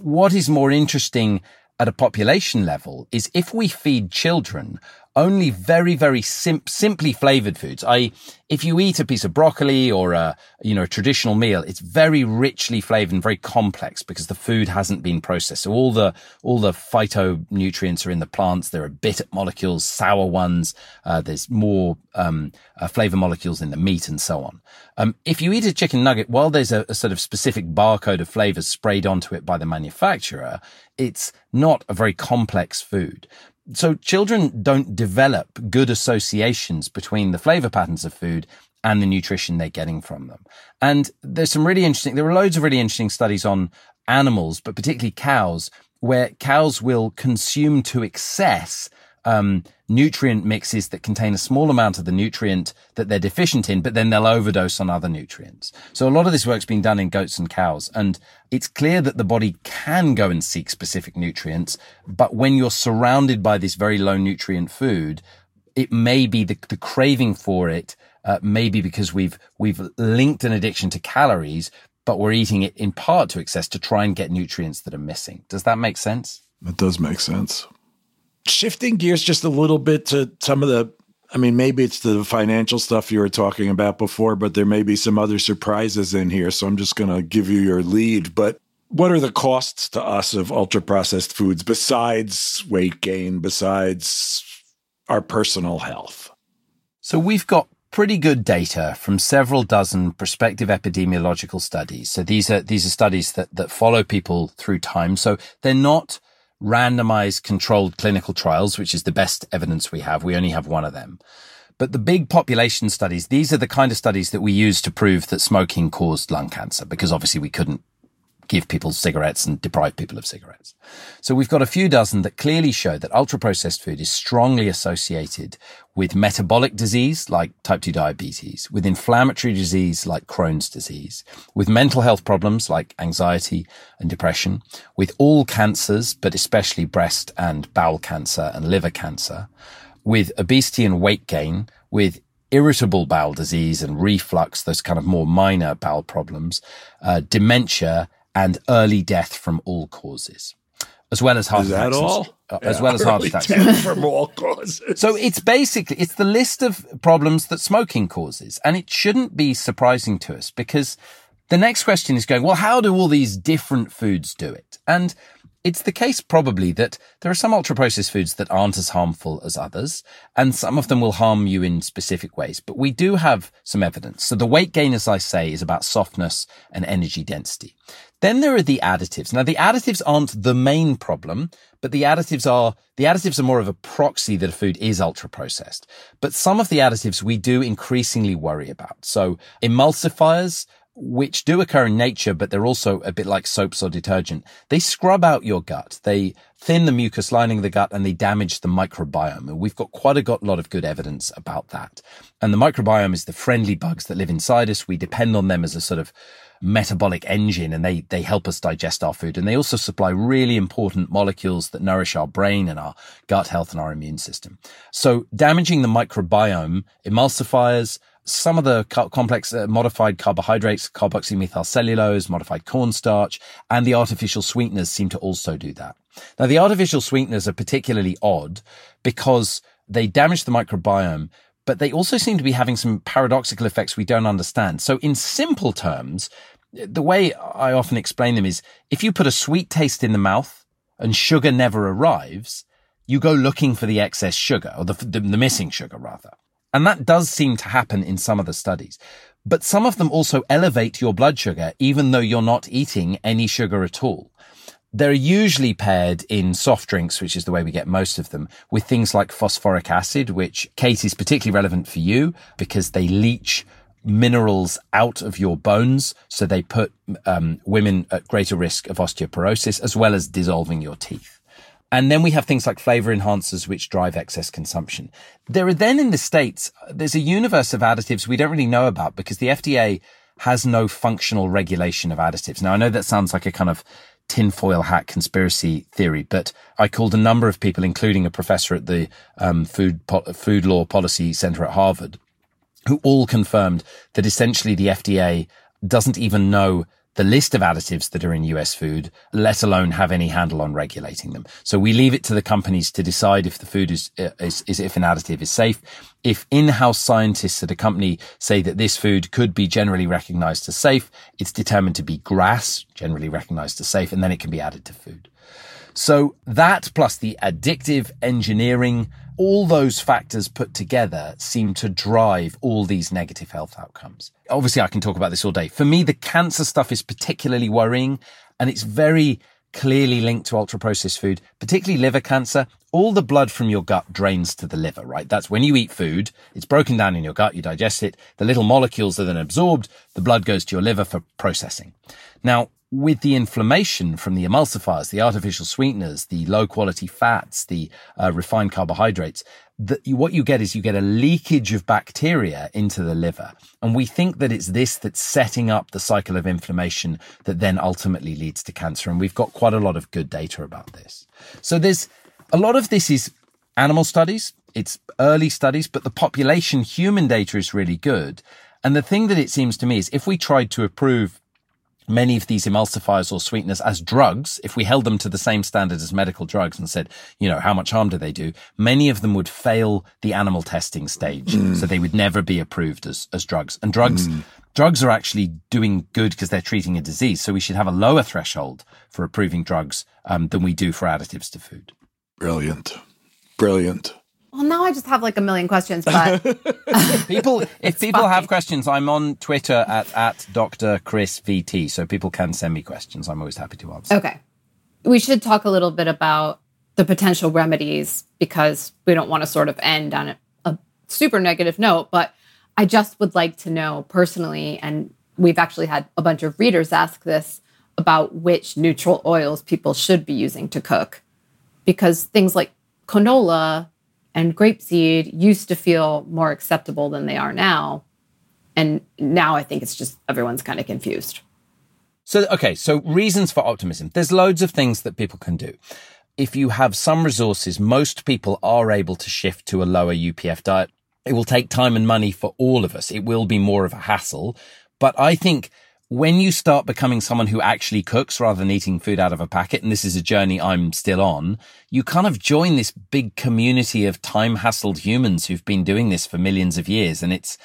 C: what is more interesting at a population level is if we feed children only very, very sim- simply flavored foods. I, if you eat a piece of broccoli or a, you know, a traditional meal, it's very richly flavored and very complex because the food hasn't been processed. So all the, all the phytonutrients are in the plants. There are bitter molecules, sour ones. Uh, there's more, um, uh, flavor molecules in the meat and so on. Um, if you eat a chicken nugget, while there's a, a sort of specific barcode of flavors sprayed onto it by the manufacturer, it's not a very complex food so children don't develop good associations between the flavor patterns of food and the nutrition they're getting from them. And there's some really interesting, there are loads of really interesting studies on animals, but particularly cows, where cows will consume to excess um, nutrient mixes that contain a small amount of the nutrient that they're deficient in, but then they'll overdose on other nutrients. So a lot of this work's been done in goats and cows, and it's clear that the body can go and seek specific nutrients, but when you're surrounded by this very low nutrient food, it may be the, the craving for it, uh, maybe because we've we've linked an addiction to calories, but we're eating it in part to excess to try and get nutrients that are missing. Does that make sense?
A: It does make sense shifting gears just a little bit to some of the I mean, maybe it's the financial stuff you were talking about before, but there may be some other surprises in here. So I'm just going to give you your lead. But what are the costs to us of ultra processed foods besides weight gain, besides our personal health?
C: So we've got pretty good data from several dozen prospective epidemiological studies. So these are, these are studies that, that follow people through time. So they're not randomized controlled clinical trials, which is the best evidence we have. We only have one of them. But the big population studies, these are the kind of studies that we use to prove that smoking caused lung cancer, because obviously we couldn't give people cigarettes and deprive people of cigarettes. So we've got a few dozen that clearly show that ultra processed food is strongly associated with metabolic disease like type 2 diabetes, with inflammatory disease like Crohn's disease, with mental health problems like anxiety and depression, with all cancers, but especially breast and bowel cancer and liver cancer, with obesity and weight gain, with irritable bowel disease and reflux, those kind of more minor bowel problems, uh, dementia, and early death from all causes, as well as heart
A: Is
C: attacks.
A: that all?
C: Uh, as well as heart attacks.
A: from all causes.
C: So it's basically, it's the list of problems that smoking causes. And it shouldn't be surprising to us because the next question is going, well, how do all these different foods do it? And it's the case probably that there are some ultra processed foods that aren't as harmful as others, and some of them will harm you in specific ways. But we do have some evidence. So the weight gain, as I say, is about softness and energy density. Then there are the additives. Now the additives aren't the main problem, but the additives are, the additives are more of a proxy that a food is ultra processed. But some of the additives we do increasingly worry about. So emulsifiers, which do occur in nature, but they're also a bit like soaps or detergent. They scrub out your gut. They thin the mucus lining of the gut and they damage the microbiome. And we've got quite a lot of good evidence about that. And the microbiome is the friendly bugs that live inside us. We depend on them as a sort of metabolic engine and they, they help us digest our food. And they also supply really important molecules that nourish our brain and our gut health and our immune system. So damaging the microbiome, emulsifiers, some of the complex uh, modified carbohydrates, carboxymethylcellulose, modified cornstarch, and the artificial sweeteners seem to also do that. Now, the artificial sweeteners are particularly odd because they damage the microbiome, but they also seem to be having some paradoxical effects we don't understand. So in simple terms, the way I often explain them is if you put a sweet taste in the mouth and sugar never arrives, you go looking for the excess sugar or the, the, the missing sugar rather. And that does seem to happen in some of the studies. But some of them also elevate your blood sugar, even though you're not eating any sugar at all. They're usually paired in soft drinks, which is the way we get most of them, with things like phosphoric acid, which Kate is particularly relevant for you because they leach minerals out of your bones. So they put um, women at greater risk of osteoporosis as well as dissolving your teeth. And then we have things like flavor enhancers, which drive excess consumption. There are then in the States, there's a universe of additives we don't really know about because the FDA has no functional regulation of additives. Now, I know that sounds like a kind of tinfoil hat conspiracy theory, but I called a number of people, including a professor at the um, food po- food law policy center at Harvard, who all confirmed that essentially the FDA doesn't even know the list of additives that are in US food, let alone have any handle on regulating them. So we leave it to the companies to decide if the food is, uh, is, is if an additive is safe. If in-house scientists at a company say that this food could be generally recognized as safe, it's determined to be GRAS, generally recognized as safe, and then it can be added to food. So that plus the addictive engineering, all those factors put together seem to drive all these negative health outcomes. Obviously, I can talk about this all day. For me, the cancer stuff is particularly worrying and it's very clearly linked to ultra processed food, particularly liver cancer. All the blood from your gut drains to the liver, right? That's when you eat food, it's broken down in your gut, you digest it, the little molecules are then absorbed, the blood goes to your liver for processing. Now, with the inflammation from the emulsifiers, the artificial sweeteners, the low quality fats, the uh, refined carbohydrates, that you, what you get is you get a leakage of bacteria into the liver. And we think that it's this that's setting up the cycle of inflammation that then ultimately leads to cancer. And we've got quite a lot of good data about this. So there's a lot of this is animal studies. It's early studies, but the population human data is really good. And the thing that it seems to me is if we tried to approve many of these emulsifiers or sweeteners as drugs, if we held them to the same standard as medical drugs and said, you know, how much harm do they do? Many of them would fail the animal testing stage. Mm. So they would never be approved as, as drugs. And drugs, mm. drugs are actually doing good because they're treating a disease. So we should have a lower threshold for approving drugs um, than we do for additives to food.
A: Brilliant. Brilliant.
D: Well, now I just have like a million questions, but
C: people, if people funny. have questions, I'm on Twitter at, at Dr. Chris VT. So people can send me questions. I'm always happy to answer.
D: Okay. We should talk a little bit about the potential remedies because we don't want to sort of end on a, a super negative note, but I just would like to know personally, and we've actually had a bunch of readers ask this about which neutral oils people should be using to cook. Because things like canola and grapeseed used to feel more acceptable than they are now. And now I think it's just everyone's kind of confused.
C: So, okay, so reasons for optimism. There's loads of things that people can do. If you have some resources, most people are able to shift to a lower UPF diet. It will take time and money for all of us. It will be more of a hassle. But I think when you start becoming someone who actually cooks rather than eating food out of a packet, and this is a journey I'm still on, you kind of join this big community of time hassled humans who've been doing this for millions of years. And it's,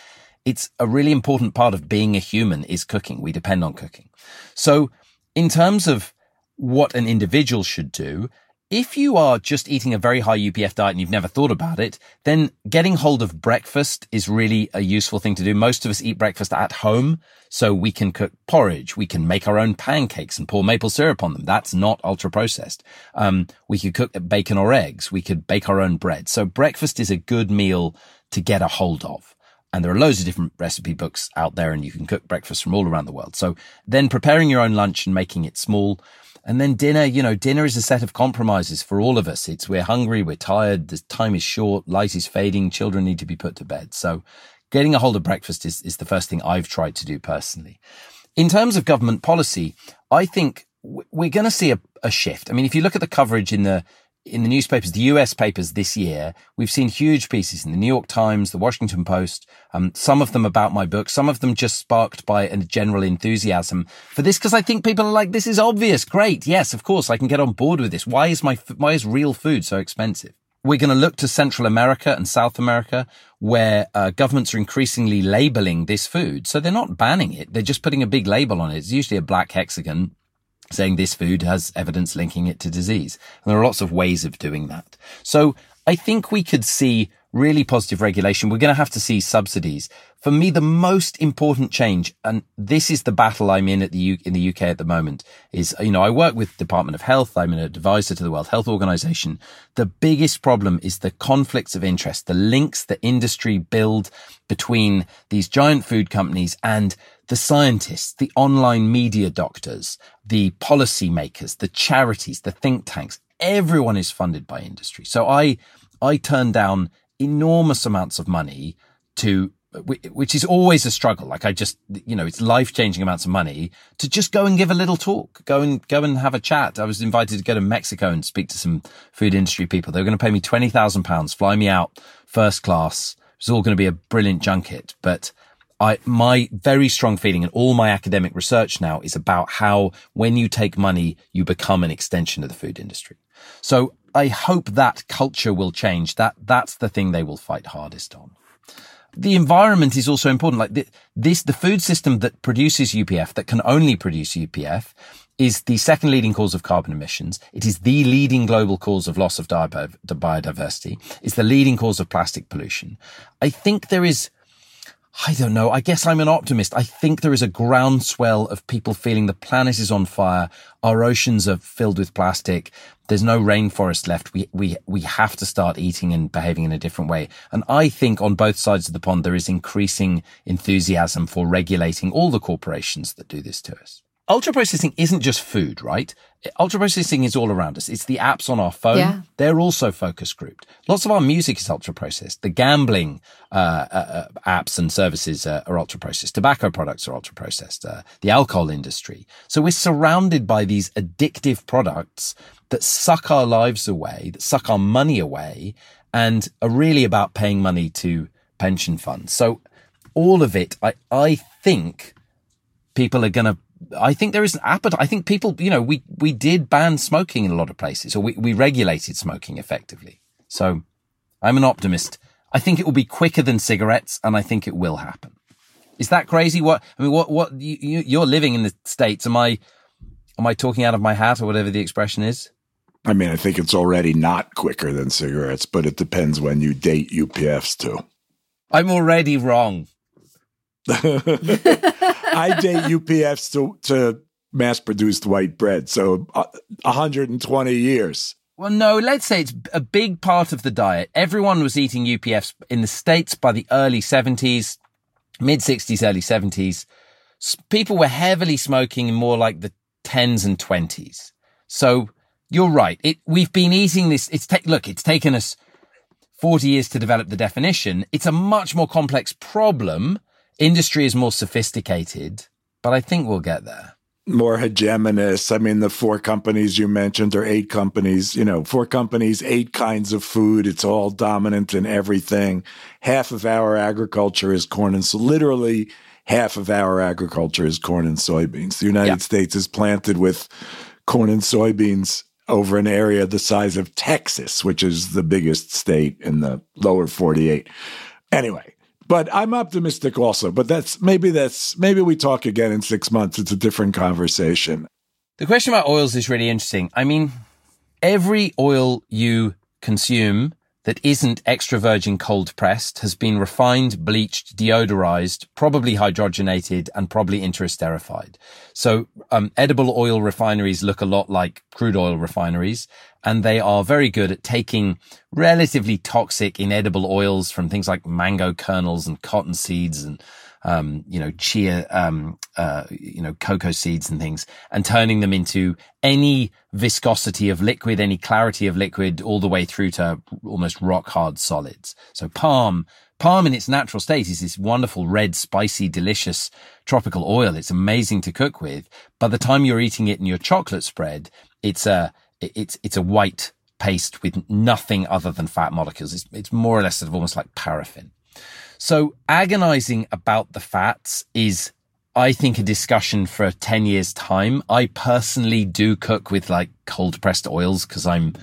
C: it's a really important part of being a human is cooking. We depend on cooking. So in terms of what an individual should do, if you are just eating a very high UPF diet and you've never thought about it, then getting hold of breakfast is really a useful thing to do. Most of us eat breakfast at home, so we can cook porridge. We can make our own pancakes and pour maple syrup on them. That's not ultra processed. Um, we could cook bacon or eggs. We could bake our own bread. So breakfast is a good meal to get a hold of. And there are loads of different recipe books out there and you can cook breakfast from all around the world. So then preparing your own lunch and making it small and then dinner, you know, dinner is a set of compromises for all of us. It's we're hungry, we're tired, the time is short, light is fading, children need to be put to bed. So getting a hold of breakfast is, is the first thing I've tried to do personally. In terms of government policy, I think we're going to see a, a shift. I mean, if you look at the coverage in the in the newspapers, the US papers this year, we've seen huge pieces in the New York Times, the Washington Post, um, some of them about my book, some of them just sparked by a general enthusiasm for this, because I think people are like, this is obvious. Great. Yes, of course, I can get on board with this. Why is my, why is real food so expensive? We're going to look to Central America and South America where uh, governments are increasingly labeling this food. So they're not banning it. They're just putting a big label on it. It's usually a black hexagon saying this food has evidence linking it to disease. And there are lots of ways of doing that. So I think we could see really positive regulation. We're going to have to see subsidies. For me, the most important change, and this is the battle I'm in at the U- in the UK at the moment, is you know I work with Department of Health. I'm an advisor to the World Health Organization. The biggest problem is the conflicts of interest, the links the industry build between these giant food companies and the scientists, the online media doctors, the policymakers, the charities, the think tanks. Everyone is funded by industry. So I I turn down enormous amounts of money to which is always a struggle. Like I just, you know, it's life changing amounts of money to just go and give a little talk, go and go and have a chat. I was invited to go to Mexico and speak to some food industry people. They were going to pay me twenty thousand pounds, fly me out first class. It was all going to be a brilliant junket, but I, my very strong feeling and all my academic research now is about how when you take money, you become an extension of the food industry. So I hope that culture will change. That, that's the thing they will fight hardest on. The environment is also important. Like this, the food system that produces UPF, that can only produce UPF, is the second leading cause of carbon emissions. It is the leading global cause of loss of biodiversity. It's the leading cause of plastic pollution. I think there is, I don't know. I guess I'm an optimist. I think there is a groundswell of people feeling the planet is on fire. Our oceans are filled with plastic. There's no rainforest left. We, we, we have to start eating and behaving in a different way. And I think on both sides of the pond, there is increasing enthusiasm for regulating all the corporations that do this to us ultra processing isn't just food, right? Ultra processing is all around us. It's the apps on our phone. Yeah. They're also focus grouped. Lots of our music is ultra processed. The gambling uh, uh, uh apps and services uh, are ultra processed. Tobacco products are ultra processed. Uh, the alcohol industry. So we're surrounded by these addictive products that suck our lives away, that suck our money away, and are really about paying money to pension funds. So all of it, I I think people are going to I think there is an appetite. I think people, you know, we, we did ban smoking in a lot of places, or we, we regulated smoking effectively. So I'm an optimist. I think it will be quicker than cigarettes, and I think it will happen. Is that crazy? What I mean, what what you, you're living in the states? Am I am I talking out of my hat or whatever the expression is?
A: I mean, I think it's already not quicker than cigarettes, but it depends when you date UPFs too.
C: I'm already wrong.
A: I date UPFs to, to mass produced white bread. So uh, 120 years.
C: Well, no, let's say it's a big part of the diet. Everyone was eating UPFs in the States by the early 70s, mid 60s, early 70s. People were heavily smoking in more like the 10s and 20s. So you're right. It, we've been eating this. It's ta- look, it's taken us 40 years to develop the definition. It's a much more complex problem industry is more sophisticated, but I think we'll get there.
A: More hegemonous. I mean, the four companies you mentioned or eight companies, you know, four companies, eight kinds of food. It's all dominant in everything. Half of our agriculture is corn and so literally half of our agriculture is corn and soybeans. The United yeah. States is planted with corn and soybeans over an area the size of Texas, which is the biggest state in the lower 48. Anyway, but I'm optimistic also. But that's maybe that's maybe we talk again in six months. It's a different conversation.
C: The question about oils is really interesting. I mean, every oil you consume that isn't extra virgin cold pressed has been refined, bleached, deodorized, probably hydrogenated, and probably interesterified. So, um, edible oil refineries look a lot like crude oil refineries, and they are very good at taking relatively toxic inedible oils from things like mango kernels and cotton seeds and um, you know, chia, um, uh, you know, cocoa seeds and things and turning them into any viscosity of liquid, any clarity of liquid all the way through to almost rock hard solids. So palm, palm in its natural state is this wonderful red, spicy, delicious tropical oil. It's amazing to cook with. By the time you're eating it in your chocolate spread, it's a, it's, it's a white paste with nothing other than fat molecules. It's, it's more or less sort of almost like paraffin. So agonizing about the fats is, I think, a discussion for 10 years time. I personally do cook with like cold pressed oils because I'm,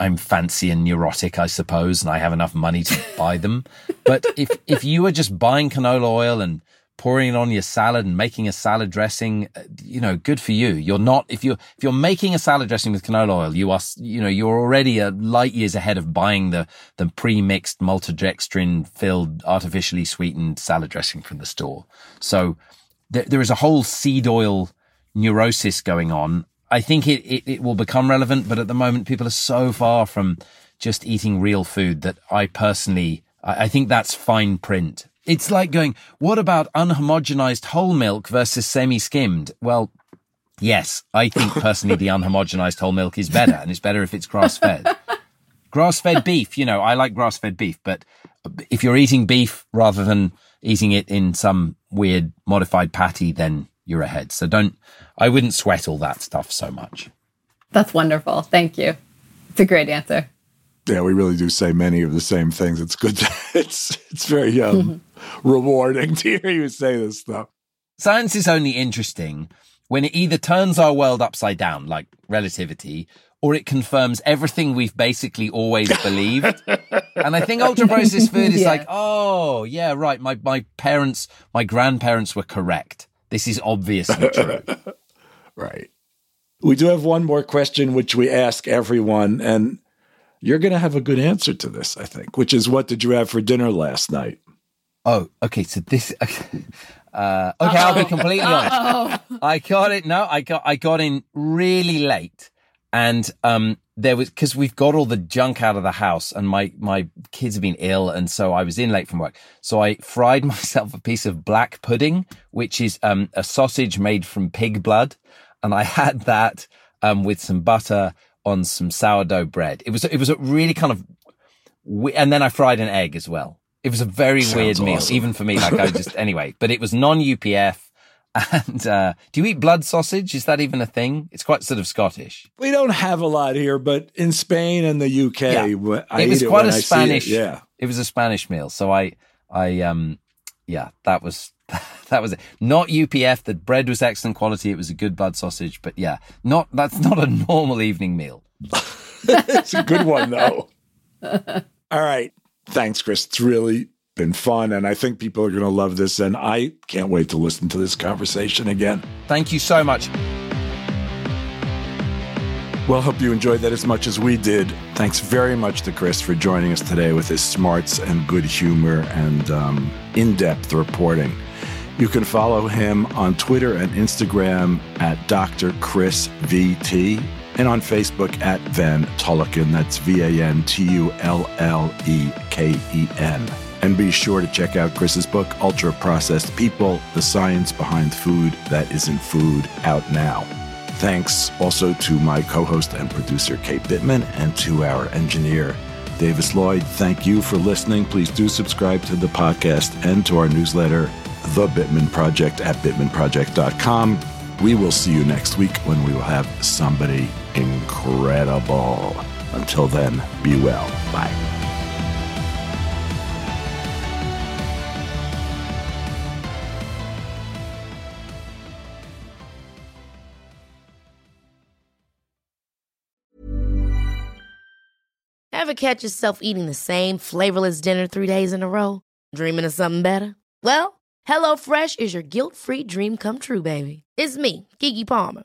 C: I'm fancy and neurotic, I suppose, and I have enough money to buy them. But if, if you are just buying canola oil and pouring it on your salad and making a salad dressing, uh, you know, good for you. You're not, if you're, if you're making a salad dressing with canola oil, you are, you know, you're already a light years ahead of buying the, the pre-mixed maltodextrin filled artificially sweetened salad dressing from the store. So there, there is a whole seed oil neurosis going on. I think it, it, it will become relevant, but at the moment people are so far from just eating real food that I personally, I, I think that's fine print it's like going, what about unhomogenized whole milk versus semi-skimmed? Well, yes, I think personally the unhomogenized whole milk is better and it's better if it's grass-fed. grass-fed beef, you know, I like grass-fed beef, but if you're eating beef rather than eating it in some weird modified patty, then you're ahead. So don't, I wouldn't sweat all that stuff so much.
D: That's wonderful. Thank you. It's a great answer.
A: Yeah, we really do say many of the same things. It's good. To, it's it's very um, rewarding to hear you say this stuff.
C: Science is only interesting when it either turns our world upside down, like relativity, or it confirms everything we've basically always believed. and I think ultra processed food is
D: Yeah.
C: like, oh yeah, right. My my parents, my grandparents were correct. This is obviously true.
A: Right. We do have one more question, which we ask everyone, and you're going to have a good answer to this, I think, which is what did you have for dinner last night?
C: Oh, okay. So this. Uh, okay, I'll be completely honest. I got it. No, I got I got in really late, and um, there was because we've got all the junk out of the house, and my my kids have been ill, and so I was in late from work. So I fried myself a piece of black pudding, which is um a sausage made from pig blood, and I had that um with some butter on some sourdough bread. It was it was a really kind of, and then I fried an egg as well. It was a very weird meal,
A: awesome.
C: even for me. Like I just anyway, but it was non UPF. And uh, do you eat blood sausage? Is that even a thing? It's quite sort of Scottish.
A: We don't have a lot here, but in Spain and the UK,
C: Yeah.
A: I
C: it was
A: eat
C: quite
A: when
C: a
A: I see it.
C: Spanish.
A: Yeah.
C: it was a Spanish meal. So I, I, um, yeah, that was that was it. Not UPF. The bread was excellent quality. It was a good blood sausage, but yeah, not that's not a normal evening meal.
A: It's a good one, though. All right. Thanks, Chris. It's really been fun. And I think people are going to love this. And I can't wait to listen to this conversation again.
C: Thank you so much.
A: Well, hope you enjoyed that as much as we did. Thanks very much to Chris for joining us today with his smarts and good humor and um, in depth reporting. You can follow him on Twitter and Instagram at Dr. Chris VT and on Facebook at Van Tulleken. That's V A N T U L L E K E N. And be sure to check out Chris's book, Ultra Processed People The Science Behind Food That Isn't Food, out now. Thanks also to my co host and producer, Kate Bittman, and to our engineer, Davis Lloyd. Thank you for listening. Please do subscribe to the podcast and to our newsletter, The Bittman Project, at bittmanproject.com. We will see you next week when we will have somebody incredible. Until then, be well. Bye.
B: Ever catch yourself eating the same flavorless dinner three days in a row? Dreaming of something better? Well, HelloFresh is your guilt-free dream come true, baby. It's me, Keke Palmer.